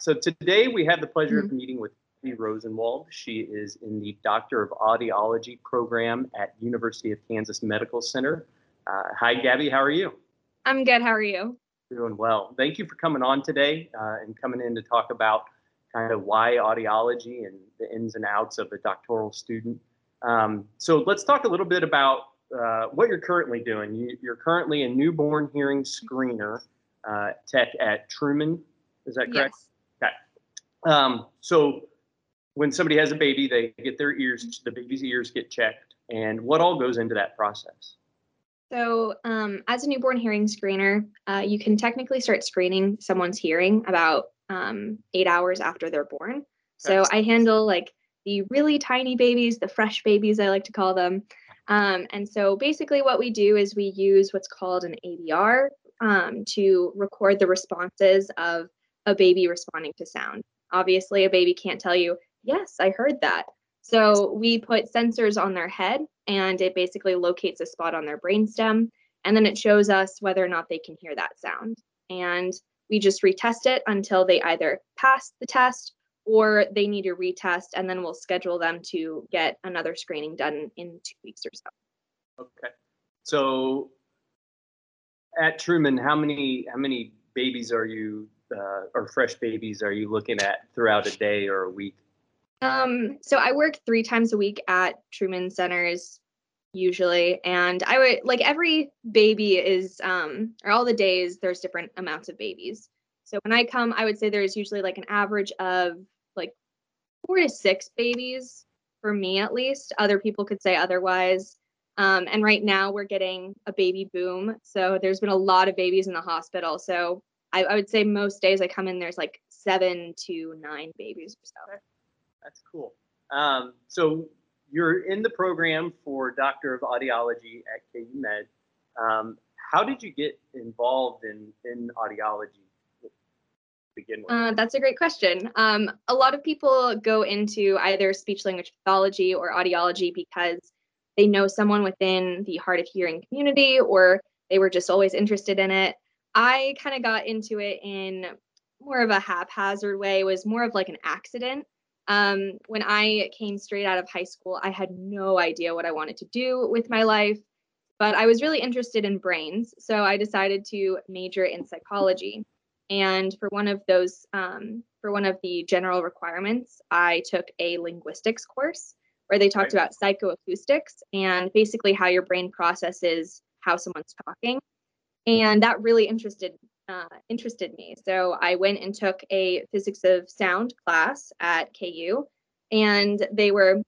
So today we have the pleasure mm-hmm. of meeting with Gabi Rosenwald. She is in the Doctor of Audiology program at University of Kansas Medical Center. Uh, hi, Gabi. How are you? I'm good. How are you? Doing well. Thank you for coming on today uh, and coming in to talk about kind of why audiology and the ins and outs of a doctoral student. Um, so let's talk a little bit about uh, what you're currently doing. You, are currently a newborn hearing screener uh, tech at Truman. Is that correct? Yes. Um, so when somebody has a baby, they get their ears, the baby's ears get checked, and what all goes into that process? So, um, as a newborn hearing screener, uh, you can technically start screening someone's hearing about um, eight hours after they're born. So, I handle like the really tiny babies, the fresh babies, I like to call them. Um, and so, basically, what we do is we use what's called an ABR um, to record the responses of a baby responding to sound. Obviously, a baby can't tell you, yes, I heard that. So we put sensors on their head and it basically locates a spot on their brainstem. And then it shows us whether or not they can hear that sound. And we just retest it until they either pass the test or they need to retest. And then we'll schedule them to get another screening done in two weeks or so. Okay. So at Truman, how many how many babies are you uh, or fresh babies are you looking at throughout a day or a week? Um, so I work three times a week at Truman Centers usually, and I would like every baby is um, or all the days there's different amounts of babies. So when I come, I would say there's usually like an average of like four to six babies for me at least. Other people could say otherwise. Um, and right now we're getting a baby boom. So there's been a lot of babies in the hospital. So I, I, would say most days I come in, there's like seven to nine babies or so. That's cool. Um, so you're in the program for Doctor of Audiology at KU Med. Um, how did you get involved in, in audiology? Begin with? Uh, that's a great question. Um, a lot of people go into either speech language pathology or audiology because they know someone within the hard of hearing community or they were just always interested in it. I kind of got into it in more of a haphazard way, it was more of like an accident. Um, when I came straight out of high school, I had no idea what I wanted to do with my life, but I was really interested in brains. So I decided to major in psychology. And for one of those, um, for one of the general requirements, I took a linguistics course where they talked right. about psychoacoustics and basically how your brain processes how someone's talking and that really interested uh, interested me. So I went and took a physics of sound class at KU, and they were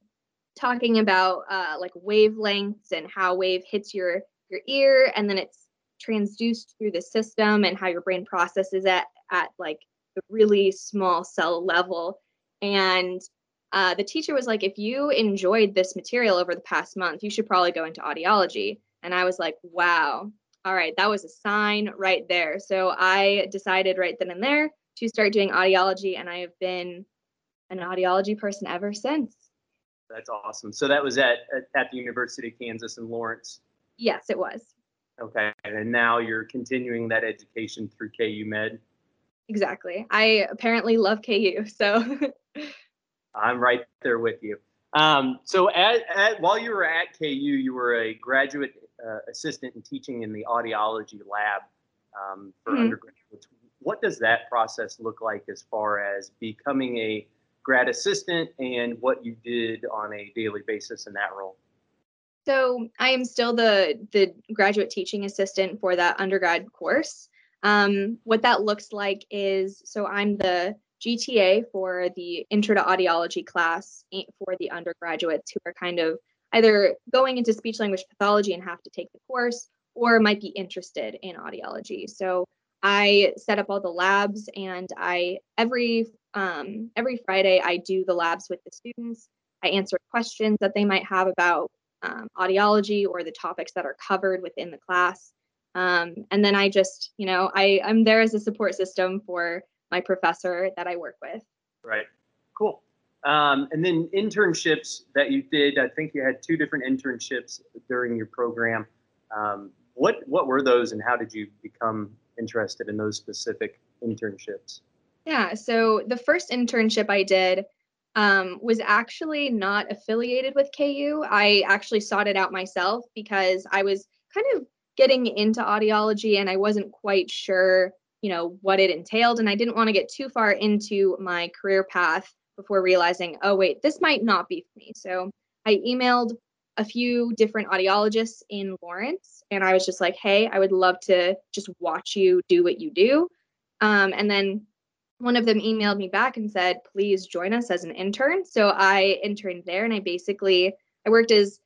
talking about uh, like wavelengths and how wave hits your your ear, and then it's transduced through the system and how your brain processes it at like the really small cell level. And uh, the teacher was like, if you enjoyed this material over the past month, you should probably go into audiology. And I was like, wow, all right, that was a sign right there. So I decided right then and there to start doing audiology, and I have been an audiology person ever since. That's awesome. So that was at at the University of Kansas in Lawrence. Yes, it was. Okay, and now you're continuing that education through KU Med. Exactly. I apparently love KU, so. I'm right there with you. Um, so, at, at, while you were at KU, you were a graduate uh, assistant in teaching in the audiology lab um, for mm-hmm. undergraduates. What does that process look like as far as becoming a grad assistant and what you did on a daily basis in that role? So I am still the the graduate teaching assistant for that undergrad course. Um, what that looks like is so I'm the GTA for the Intro to Audiology class eh, for the undergraduates who are kind of either going into speech language pathology and have to take the course or might be interested in audiology. So I set up all the labs and I every um, every Friday I do the labs with the students. I answer questions that they might have about um, audiology or the topics that are covered within the class. Um, and then I just, you know, I, I'm there as a support system for my professor that I work with. Right. Cool. Um, and then internships that you did, I think you had two different internships during your program. Um, what what were those, and how did you become interested in those specific internships? Yeah, so the first internship I did um, was actually not affiliated with KU. I actually sought it out myself because I was kind of getting into audiology and I wasn't quite sure, you know, what it entailed. And I didn't want to get too far into my career path before realizing, oh, wait, this might not be for me. So I emailed a few different audiologists in Lawrence and I was just like, hey, I would love to just watch you do what you do. Um, and then one of them emailed me back and said, please join us as an intern. So I interned there and I basically I worked as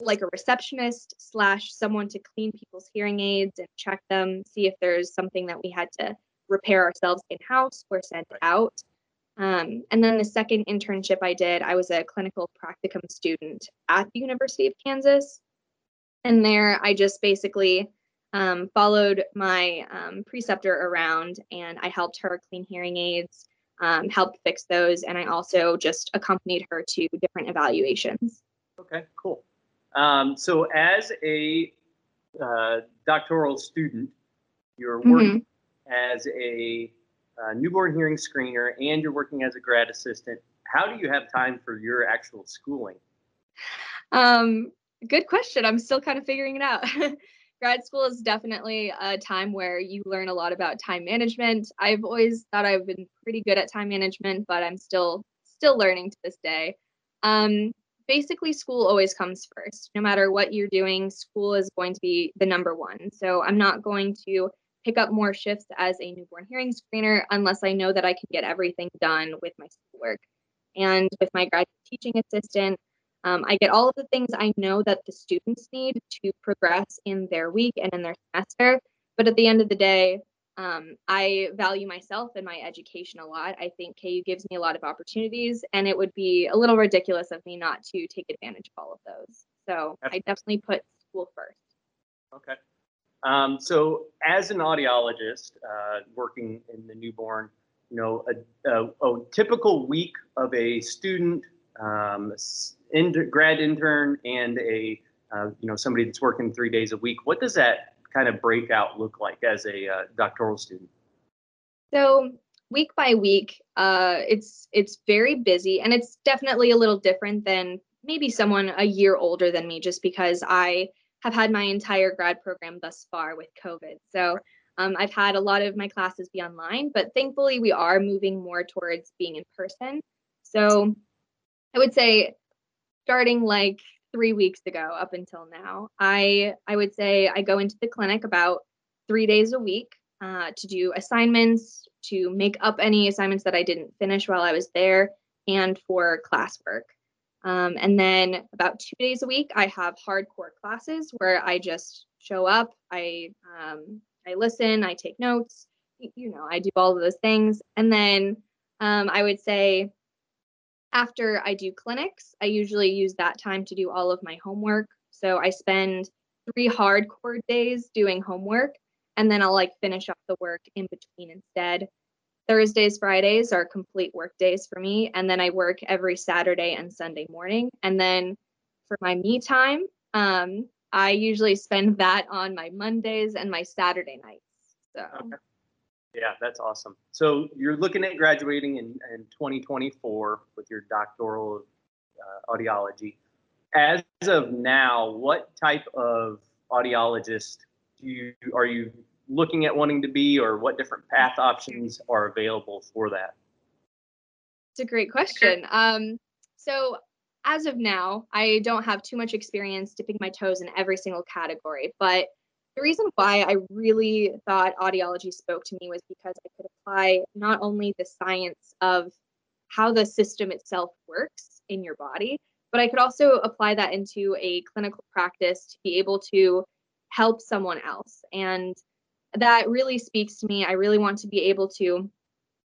like a receptionist slash someone to clean people's hearing aids and check them, see if there's something that we had to repair ourselves in house or send out. Um, and then the second internship I did, I was a clinical practicum student at the University of Kansas. And there I just basically um, followed my um, preceptor around and I helped her clean hearing aids, um, helped fix those, and I also just accompanied her to different evaluations. Okay, cool. Um, so, as a uh, doctoral student, you're working mm-hmm. as a uh, newborn hearing screener and you're working as a grad assistant. How do you have time for your actual schooling? Um, good question. I'm still kind of figuring it out. grad school is definitely a time where you learn a lot about time management. I've always thought I've been pretty good at time management, but I'm still still learning to this day. Um, basically, school always comes first. No matter what you're doing, school is going to be the number one. So I'm not going to pick up more shifts as a newborn hearing screener unless I know that I can get everything done with my schoolwork. And with my graduate teaching assistant, um, I get all of the things I know that the students need to progress in their week and in their semester. But at the end of the day, um, I value myself and my education a lot. I think KU gives me a lot of opportunities, and it would be a little ridiculous of me not to take advantage of all of those. So I definitely put school first. Okay. Um, so, as an audiologist uh, working in the newborn, you know, a, a, a typical week of a student um, grad intern and a uh, you know somebody that's working three days a week. What does that kind of breakout look like as a uh, doctoral student? So week by week, uh, it's it's very busy, and it's definitely a little different than maybe someone a year older than me, just because I have had my entire grad program thus far with COVID. So um, I've had a lot of my classes be online, but thankfully we are moving more towards being in person. So I would say starting like three weeks ago up until now, I I would say I go into the clinic about three days a week uh, to do assignments, to make up any assignments that I didn't finish while I was there, and for classwork. Um, and then about two days a week, I have hardcore classes where I just show up, I um, I listen, I take notes, you know, I do all of those things. And then um, I would say after I do clinics, I usually use that time to do all of my homework. So I spend three hardcore days doing homework and then I'll like finish up the work in between instead. Thursdays, Fridays are complete work days for me. And then I work every Saturday and Sunday morning. And then for my me time, um, I usually spend that on my Mondays and my Saturday nights. So okay. Yeah, that's awesome. So you're looking at graduating in, in 2024 with your doctoral uh, audiology. As of now, what type of audiologist do you are you looking at wanting to be, or what different path options are available for that? It's a great question. Um, so as of now, I don't have too much experience dipping my toes in every single category, but the reason why I really thought audiology spoke to me was because I could apply not only the science of how the system itself works in your body, but I could also apply that into a clinical practice to be able to help someone else. And that really speaks to me. I really want to be able to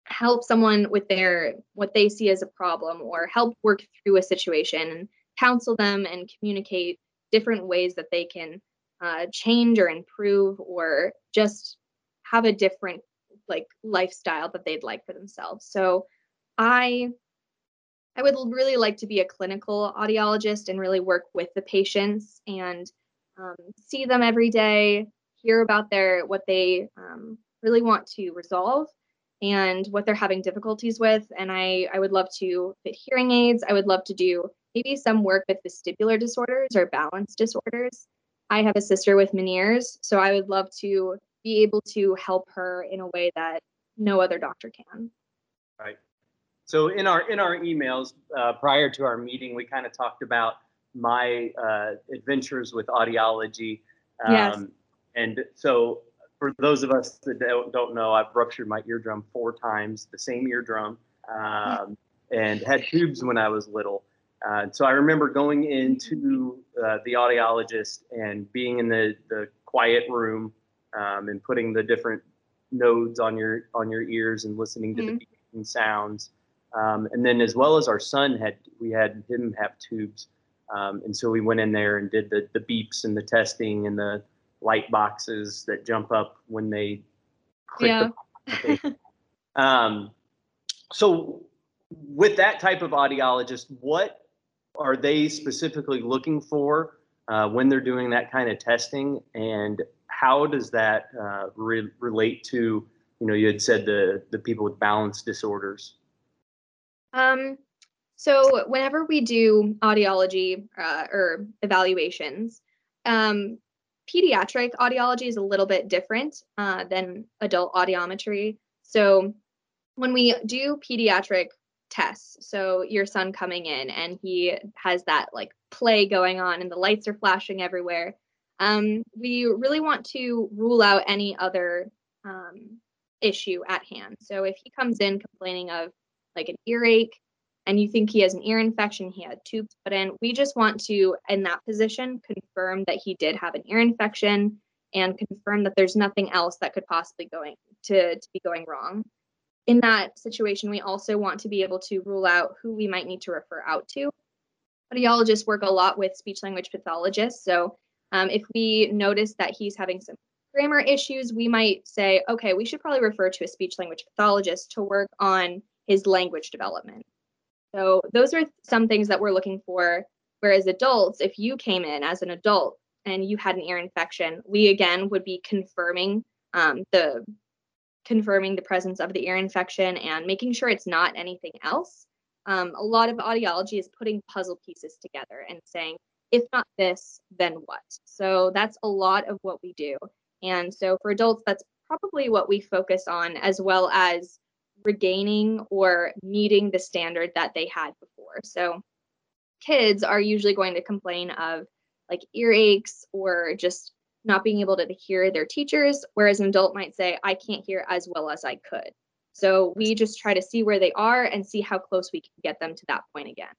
help someone with their what they see as a problem or help work through a situation and counsel them and communicate different ways that they can uh, change or improve or just have a different like lifestyle that they'd like for themselves. So I I would really like to be a clinical audiologist and really work with the patients and um, see them every day, hear about their what they um, really want to resolve, and what they're having difficulties with. And I, I would love to fit hearing aids. I would love to do maybe some work with vestibular disorders or balance disorders. I have a sister with Meniere's, so I would love to be able to help her in a way that no other doctor can. Right. So in our in our emails uh, prior to our meeting, we kind of talked about my uh, adventures with audiology. Um, yes. And so for those of us that don't, don't know, I've ruptured my eardrum four times, the same eardrum, um, and had tubes when I was little. Uh, so I remember going into uh, the audiologist and being in the, the quiet room um, and putting the different nodes on your on your ears and listening to mm-hmm. the beeping sounds. Um, and then as well as our son had we had him have tubes. Um, and so we went in there and did the, the beeps and the testing and the light boxes that jump up when they click yeah. the um, so with that type of audiologist, what are they specifically looking for uh, when they're doing that kind of testing, and how does that uh, re- relate to you know you had said the the people with balance disorders? Um, so whenever we do audiology uh, or evaluations, um, pediatric audiology is a little bit different uh, than adult audiometry. So when we do pediatric tests, so your son coming in and he has that like play going on and the lights are flashing everywhere, um, we really want to rule out any other um, issue at hand. So if he comes in complaining of like an earache, and you think he has an ear infection, he had tubes put in, we just want to, in that position, confirm that he did have an ear infection and confirm that there's nothing else that could possibly going to, to be going wrong. In that situation, we also want to be able to rule out who we might need to refer out to. Audiologists work a lot with speech language pathologists. So um, if we notice that he's having some grammar issues, we might say, okay, we should probably refer to a speech language pathologist to work on his language development. So those are some things that we're looking for. Whereas adults, if you came in as an adult and you had an ear infection, we again would be confirming um, the confirming the presence of the ear infection and making sure it's not anything else. Um, a lot of audiology is putting puzzle pieces together and saying, if not this, then what? So that's a lot of what we do. And so for adults, that's probably what we focus on, as well as regaining or meeting the standard that they had before. So kids are usually going to complain of like earaches or just not being able to hear their teachers, whereas an adult might say, I can't hear as well as I could. So we just try to see where they are and see how close we can get them to that point again.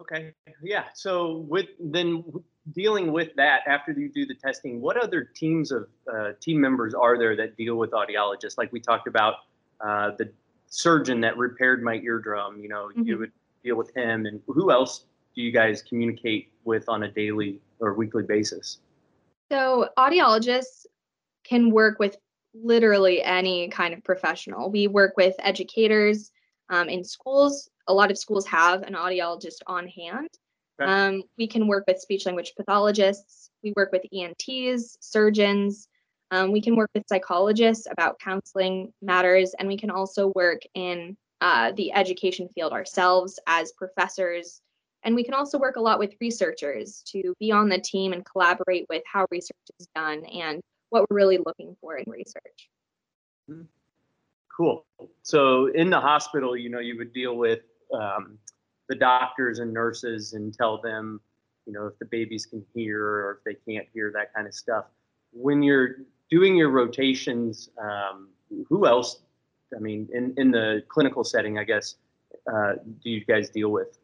Okay. Yeah. So with then dealing with that after you do the testing, what other teams of uh, team members are there that deal with audiologists? Like we talked about uh, the surgeon that repaired my eardrum. You know, mm-hmm. you would deal with him, and who else do you guys communicate with on a daily or weekly basis? So audiologists can work with literally any kind of professional. We work with educators um, in schools. A lot of schools have an audiologist on hand. Okay. Um, we can work with speech language pathologists. We work with ENTs, surgeons, um, we can work with psychologists about counseling matters, and we can also work in uh, the education field ourselves as professors. And we can also work a lot with researchers to be on the team and collaborate with how research is done and what we're really looking for in research. Mm-hmm. Cool. So in the hospital, you know, you would deal with um, the doctors and nurses and tell them, you know, if the babies can hear or if they can't hear, that kind of stuff. When you're doing your rotations, um, who else? I mean, in, in the clinical setting, I guess, uh, do you guys deal with?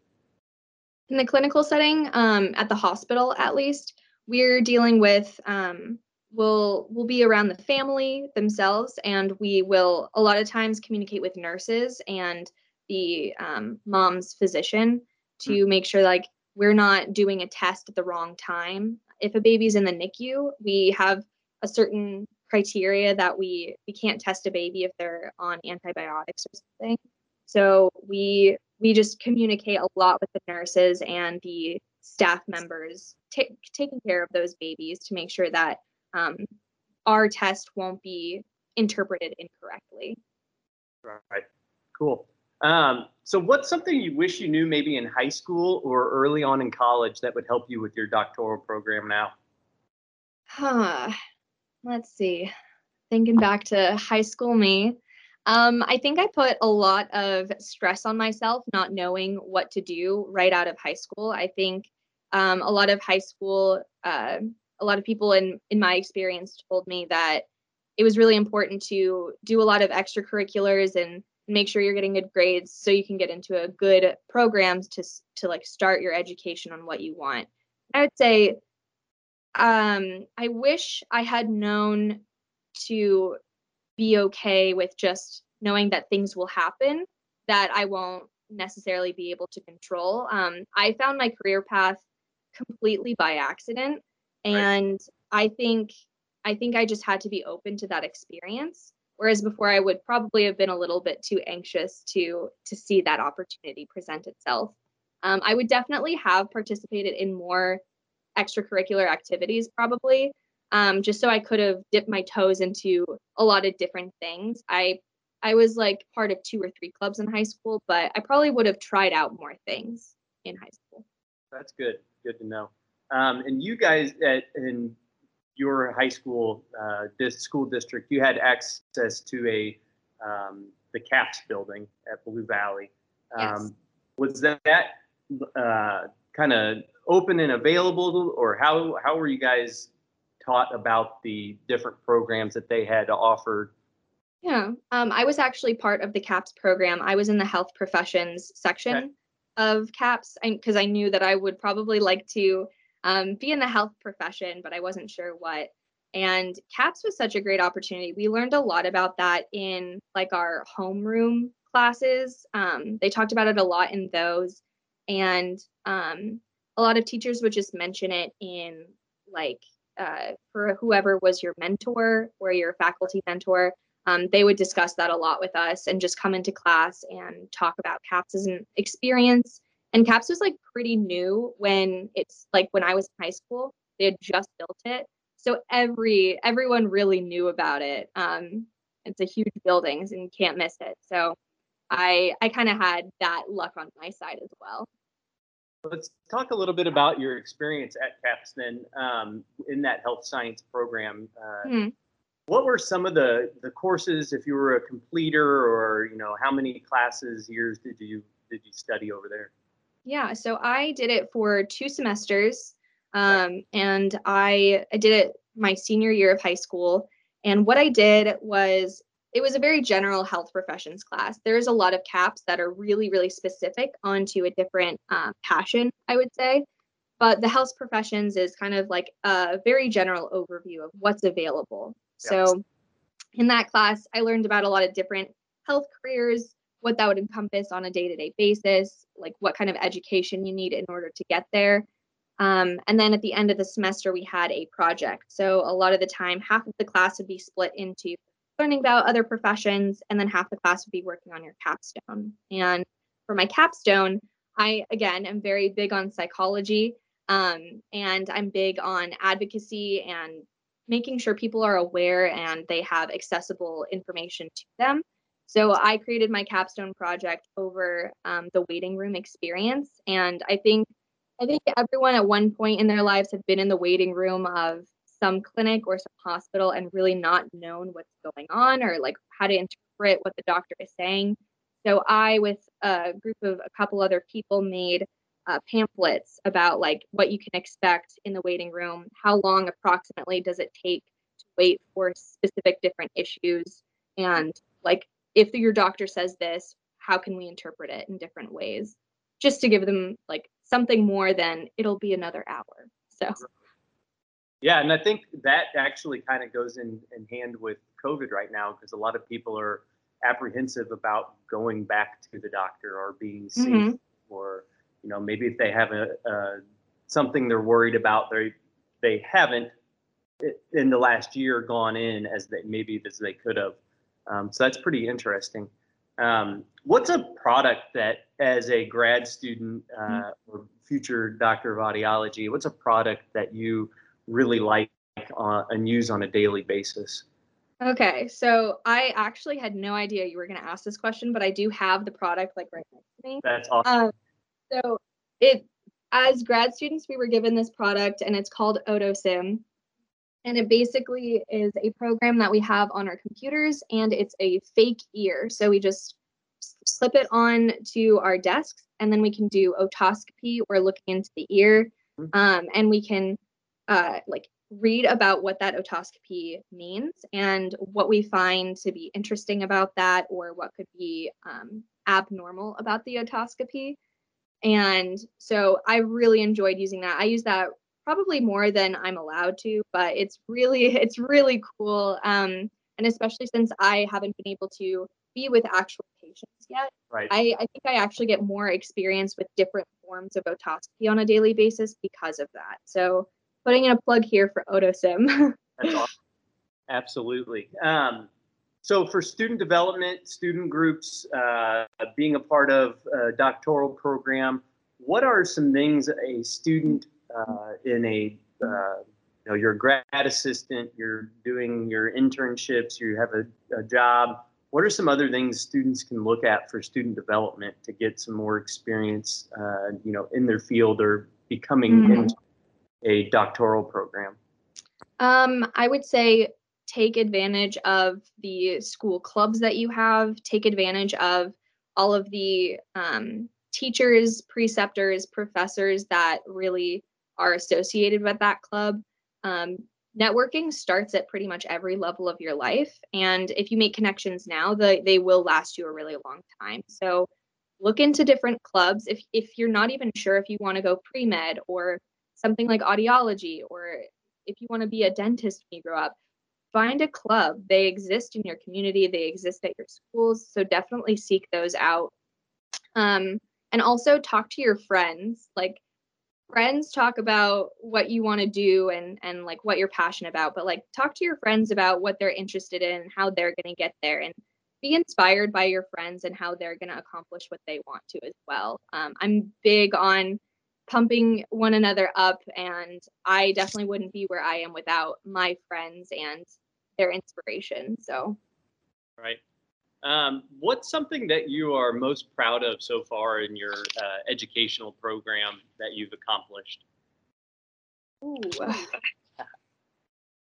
In the clinical setting, um, at the hospital at least, we're dealing with um, we'll we'll be around the family themselves, and we will a lot of times communicate with nurses and the um, mom's physician to mm-hmm. make sure like we're not doing a test at the wrong time. If a baby's in the NICU, we have a certain criteria that we we can't test a baby if they're on antibiotics or something. So we we just communicate a lot with the nurses and the staff members t- taking care of those babies to make sure that um, our test won't be interpreted incorrectly. Right. Cool. Um, so, what's something you wish you knew maybe in high school or early on in college that would help you with your doctoral program now? Huh. Let's see. Thinking back to high school me, um, I think I put a lot of stress on myself not knowing what to do right out of high school. I think um, a lot of high school, uh, a lot of people in in my experience told me that it was really important to do a lot of extracurriculars and make sure you're getting good grades so you can get into a good program to to like start your education on what you want. I would say um I wish I had known to be okay with just knowing that things will happen that I won't necessarily be able to control. Um, I found my career path completely by accident, and right. I think I think I just had to be open to that experience. Whereas before, I would probably have been a little bit too anxious to to see that opportunity present itself. Um, I would definitely have participated in more extracurricular activities, probably, um, just so I could have dipped my toes into a lot of different things. I I was like part of two or three clubs in high school, but I probably would have tried out more things in high school. That's good. Good to know. Um, and you guys at in your high school uh, this school district, you had access to a um, the CAPS building at Blue Valley. Um, yes. Was that uh, kind of open and available, or how how were you guys taught about the different programs that they had offered? Yeah, um, I was actually part of the CAPS program. I was in the health professions section okay. of CAPS because I, I knew that I would probably like to um, be in the health profession, but I wasn't sure what. And CAPS was such a great opportunity. We learned a lot about that in like our homeroom classes. Um, they talked about it a lot in those. And um, a lot of teachers would just mention it in like uh, for whoever was your mentor or your faculty mentor. Um, they would discuss that a lot with us and just come into class and talk about CAPS as an experience. And CAPS was like pretty new when it's like when I was in high school, they had just built it. So every everyone really knew about it. Um, it's a huge building and you can't miss it. So I I kind of had that luck on my side as well. Let's talk a little bit about your experience at CAPS then um, in that health science program. Uh, mm-hmm. What were some of the, the courses, if you were a completer, or you know, how many classes, years did you did you study over there? Yeah, so I did it for two semesters, um, and I I did it my senior year of high school. And what I did was it was a very general health professions class. There's a lot of caps that are really, really specific onto a different uh, passion, I would say. But the health professions is kind of like a very general overview of what's available. Yes. So in that class, I learned about a lot of different health careers, what that would encompass on a day to day basis, like what kind of education you need in order to get there. Um, and then at the end of the semester, we had a project. So a lot of the time, half of the class would be split into learning about other professions, and then half the class would be working on your capstone. And for my capstone, I again am very big on psychology, um, and I'm big on advocacy and making sure people are aware and they have accessible information to them. So I created my capstone project over um, the waiting room experience, and I think I think everyone at one point in their lives have been in the waiting room of some clinic or some hospital and really not known what's going on or like how to interpret what the doctor is saying. So I, with a group of a couple other people, made uh, pamphlets about like what you can expect in the waiting room. How long approximately does it take to wait for specific different issues? And like if your doctor says this, how can we interpret it in different ways? Just to give them like something more than it'll be another hour. So yeah, and I think that actually kind of goes in, in hand with COVID right now because a lot of people are apprehensive about going back to the doctor or being seen, mm-hmm. or you know maybe if they have a, a something they're worried about, they they haven't in the last year gone in as they maybe as they could have. Um, so that's pretty interesting. Um, what's a product that, as a grad student uh, mm-hmm. or future doctor of audiology, what's a product that you really like uh, and use on a daily basis? Okay, so I actually had no idea you were going to ask this question, but I do have the product like right next to me. That's awesome. Um, so it, as grad students, we were given this product, and it's called OtoSim, and it basically is a program that we have on our computers, and it's a fake ear. So we just slip it on to our desks, and then we can do otoscopy or looking into the ear, mm-hmm. um, and we can uh, like read about what that otoscopy means and what we find to be interesting about that or what could be um, abnormal about the otoscopy. And so I really enjoyed using that. I use that probably more than I'm allowed to, but it's really it's really cool. Um, and especially since I haven't been able to be with actual patients yet, right. I, I think I actually get more experience with different forms of otoscopy on a daily basis because of that. So putting in a plug here for OtoSim. That's awesome. Absolutely. Um, so for student development, student groups, uh, being a part of a doctoral program, what are some things a student uh, in a uh, you know you're a grad assistant, you're doing your internships, you have a, a, job. What are some other things students can look at for student development to get some more experience, uh, you know, in their field or becoming mm-hmm. A doctoral program? Um, I would say take advantage of the school clubs that you have, take advantage of all of the um, teachers, preceptors, professors that really are associated with that club. Um, networking starts at pretty much every level of your life. And if you make connections now, the, they will last you a really long time. So look into different clubs. If, if you're not even sure if you want to go pre med or something like audiology, or if you want to be a dentist when you grow up, find a club. They exist in your community, they exist at your schools. So definitely seek those out. Um, and also talk to your friends. Like friends talk about what you want to do and and like what you're passionate about, but like talk to your friends about what they're interested in, how they're going to get there, and be inspired by your friends and how they're going to accomplish what they want to as well. Um, I'm big on pumping one another up and i definitely wouldn't be where i am without my friends and their inspiration so. Right. Um, what's something that you are most proud of so far in your uh, educational program that you've accomplished? Ooh.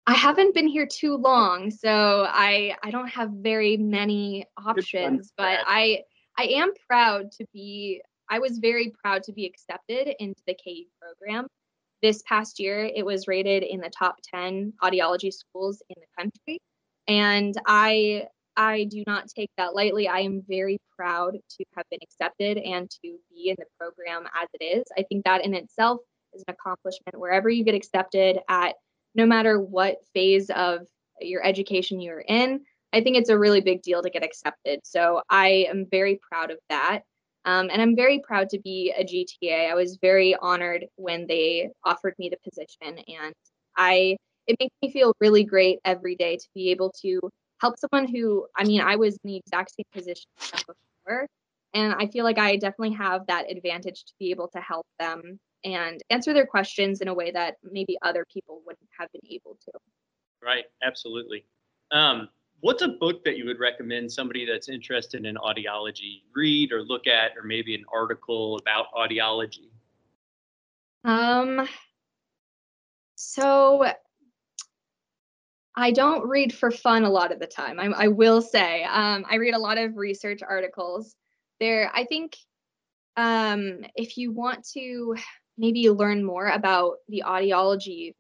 I haven't been here too long, so I I don't have very many options, but I I am proud to be I was very proud to be accepted into the KU program. This past year, it was rated in the top 10 audiology schools in the country. And I I do not take that lightly. I am very proud to have been accepted and to be in the program as it is. I think that in itself is an accomplishment wherever you get accepted at no matter what phase of your education you're in. I think it's a really big deal to get accepted. So I am very proud of that. Um, and I'm very proud to be a GTA. I was very honored when they offered me the position, and I it makes me feel really great every day to be able to help someone who I mean I was in the exact same position before, and I feel like I definitely have that advantage to be able to help them and answer their questions in a way that maybe other people wouldn't have been able to. Right, absolutely. Um, what's a book that you would recommend somebody that's interested in audiology read or look at or maybe an article about audiology? Um so i don't read for fun a lot of the time i, I will say. Um, i read a lot of research articles. There i think um, if you want to maybe learn more about the audiology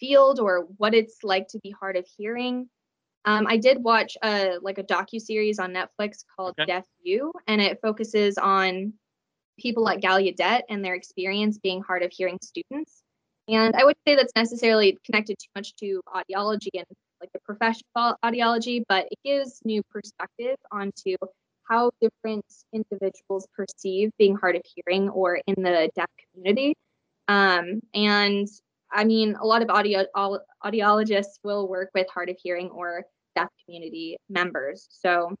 field or what it's like to be hard of hearing um, I did watch a like a docu series on Netflix called okay. Deaf U, and it focuses on people at Gallaudet and their experience being hard of hearing students. And I wouldn't say that's necessarily connected too much to audiology and like the professional audiology, but it gives new perspective onto how different individuals perceive being hard of hearing or in the deaf community. Um, and I mean, a lot of audio audiologists will work with hard of hearing or deaf community members. So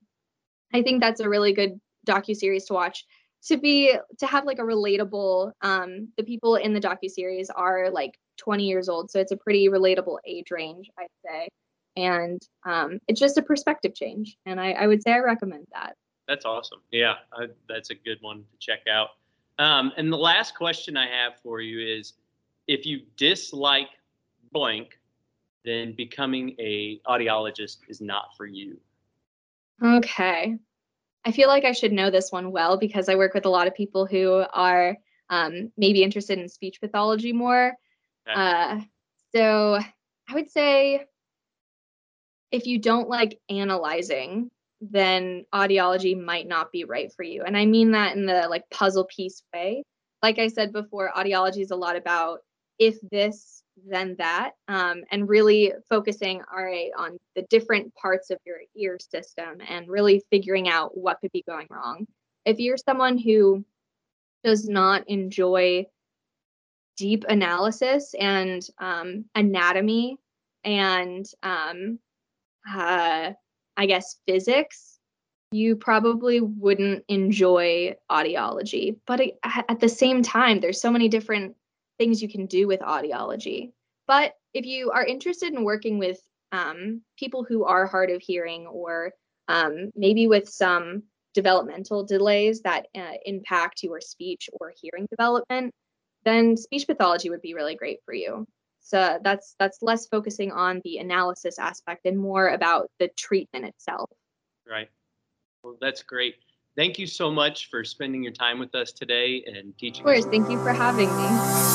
I think that's a really good docu series to watch. To be to have like a relatable, um, the people in the docu series are like 20 years old, so it's a pretty relatable age range, I'd say. And um, it's just a perspective change. And I, I, would say I recommend that. That's awesome. Yeah, I, that's a good one to check out. Um, and the last question I have for you is if you dislike blank, then becoming a audiologist is not for you. Okay. I feel like I should know this one well because I work with a lot of people who are um, maybe interested in speech pathology more. Okay. Uh, so I would say if you don't like analyzing, then audiology might not be right for you. And I mean that in the like puzzle piece way. Like I said before, audiology is a lot about if this, then that, um, and really focusing all right on the different parts of your ear system and really figuring out what could be going wrong. If you're someone who does not enjoy deep analysis and um, anatomy and um, uh, I guess physics, you probably wouldn't enjoy audiology. But at the same time, there's so many different things you can do with audiology. But if you are interested in working with um, people who are hard of hearing or um, maybe with some developmental delays that uh, impact your speech or hearing development, then speech pathology would be really great for you. So that's that's less focusing on the analysis aspect and more about the treatment itself. Right. Well, that's great. Thank you so much for spending your time with us today and teaching. Of course. Us. Thank you for having me.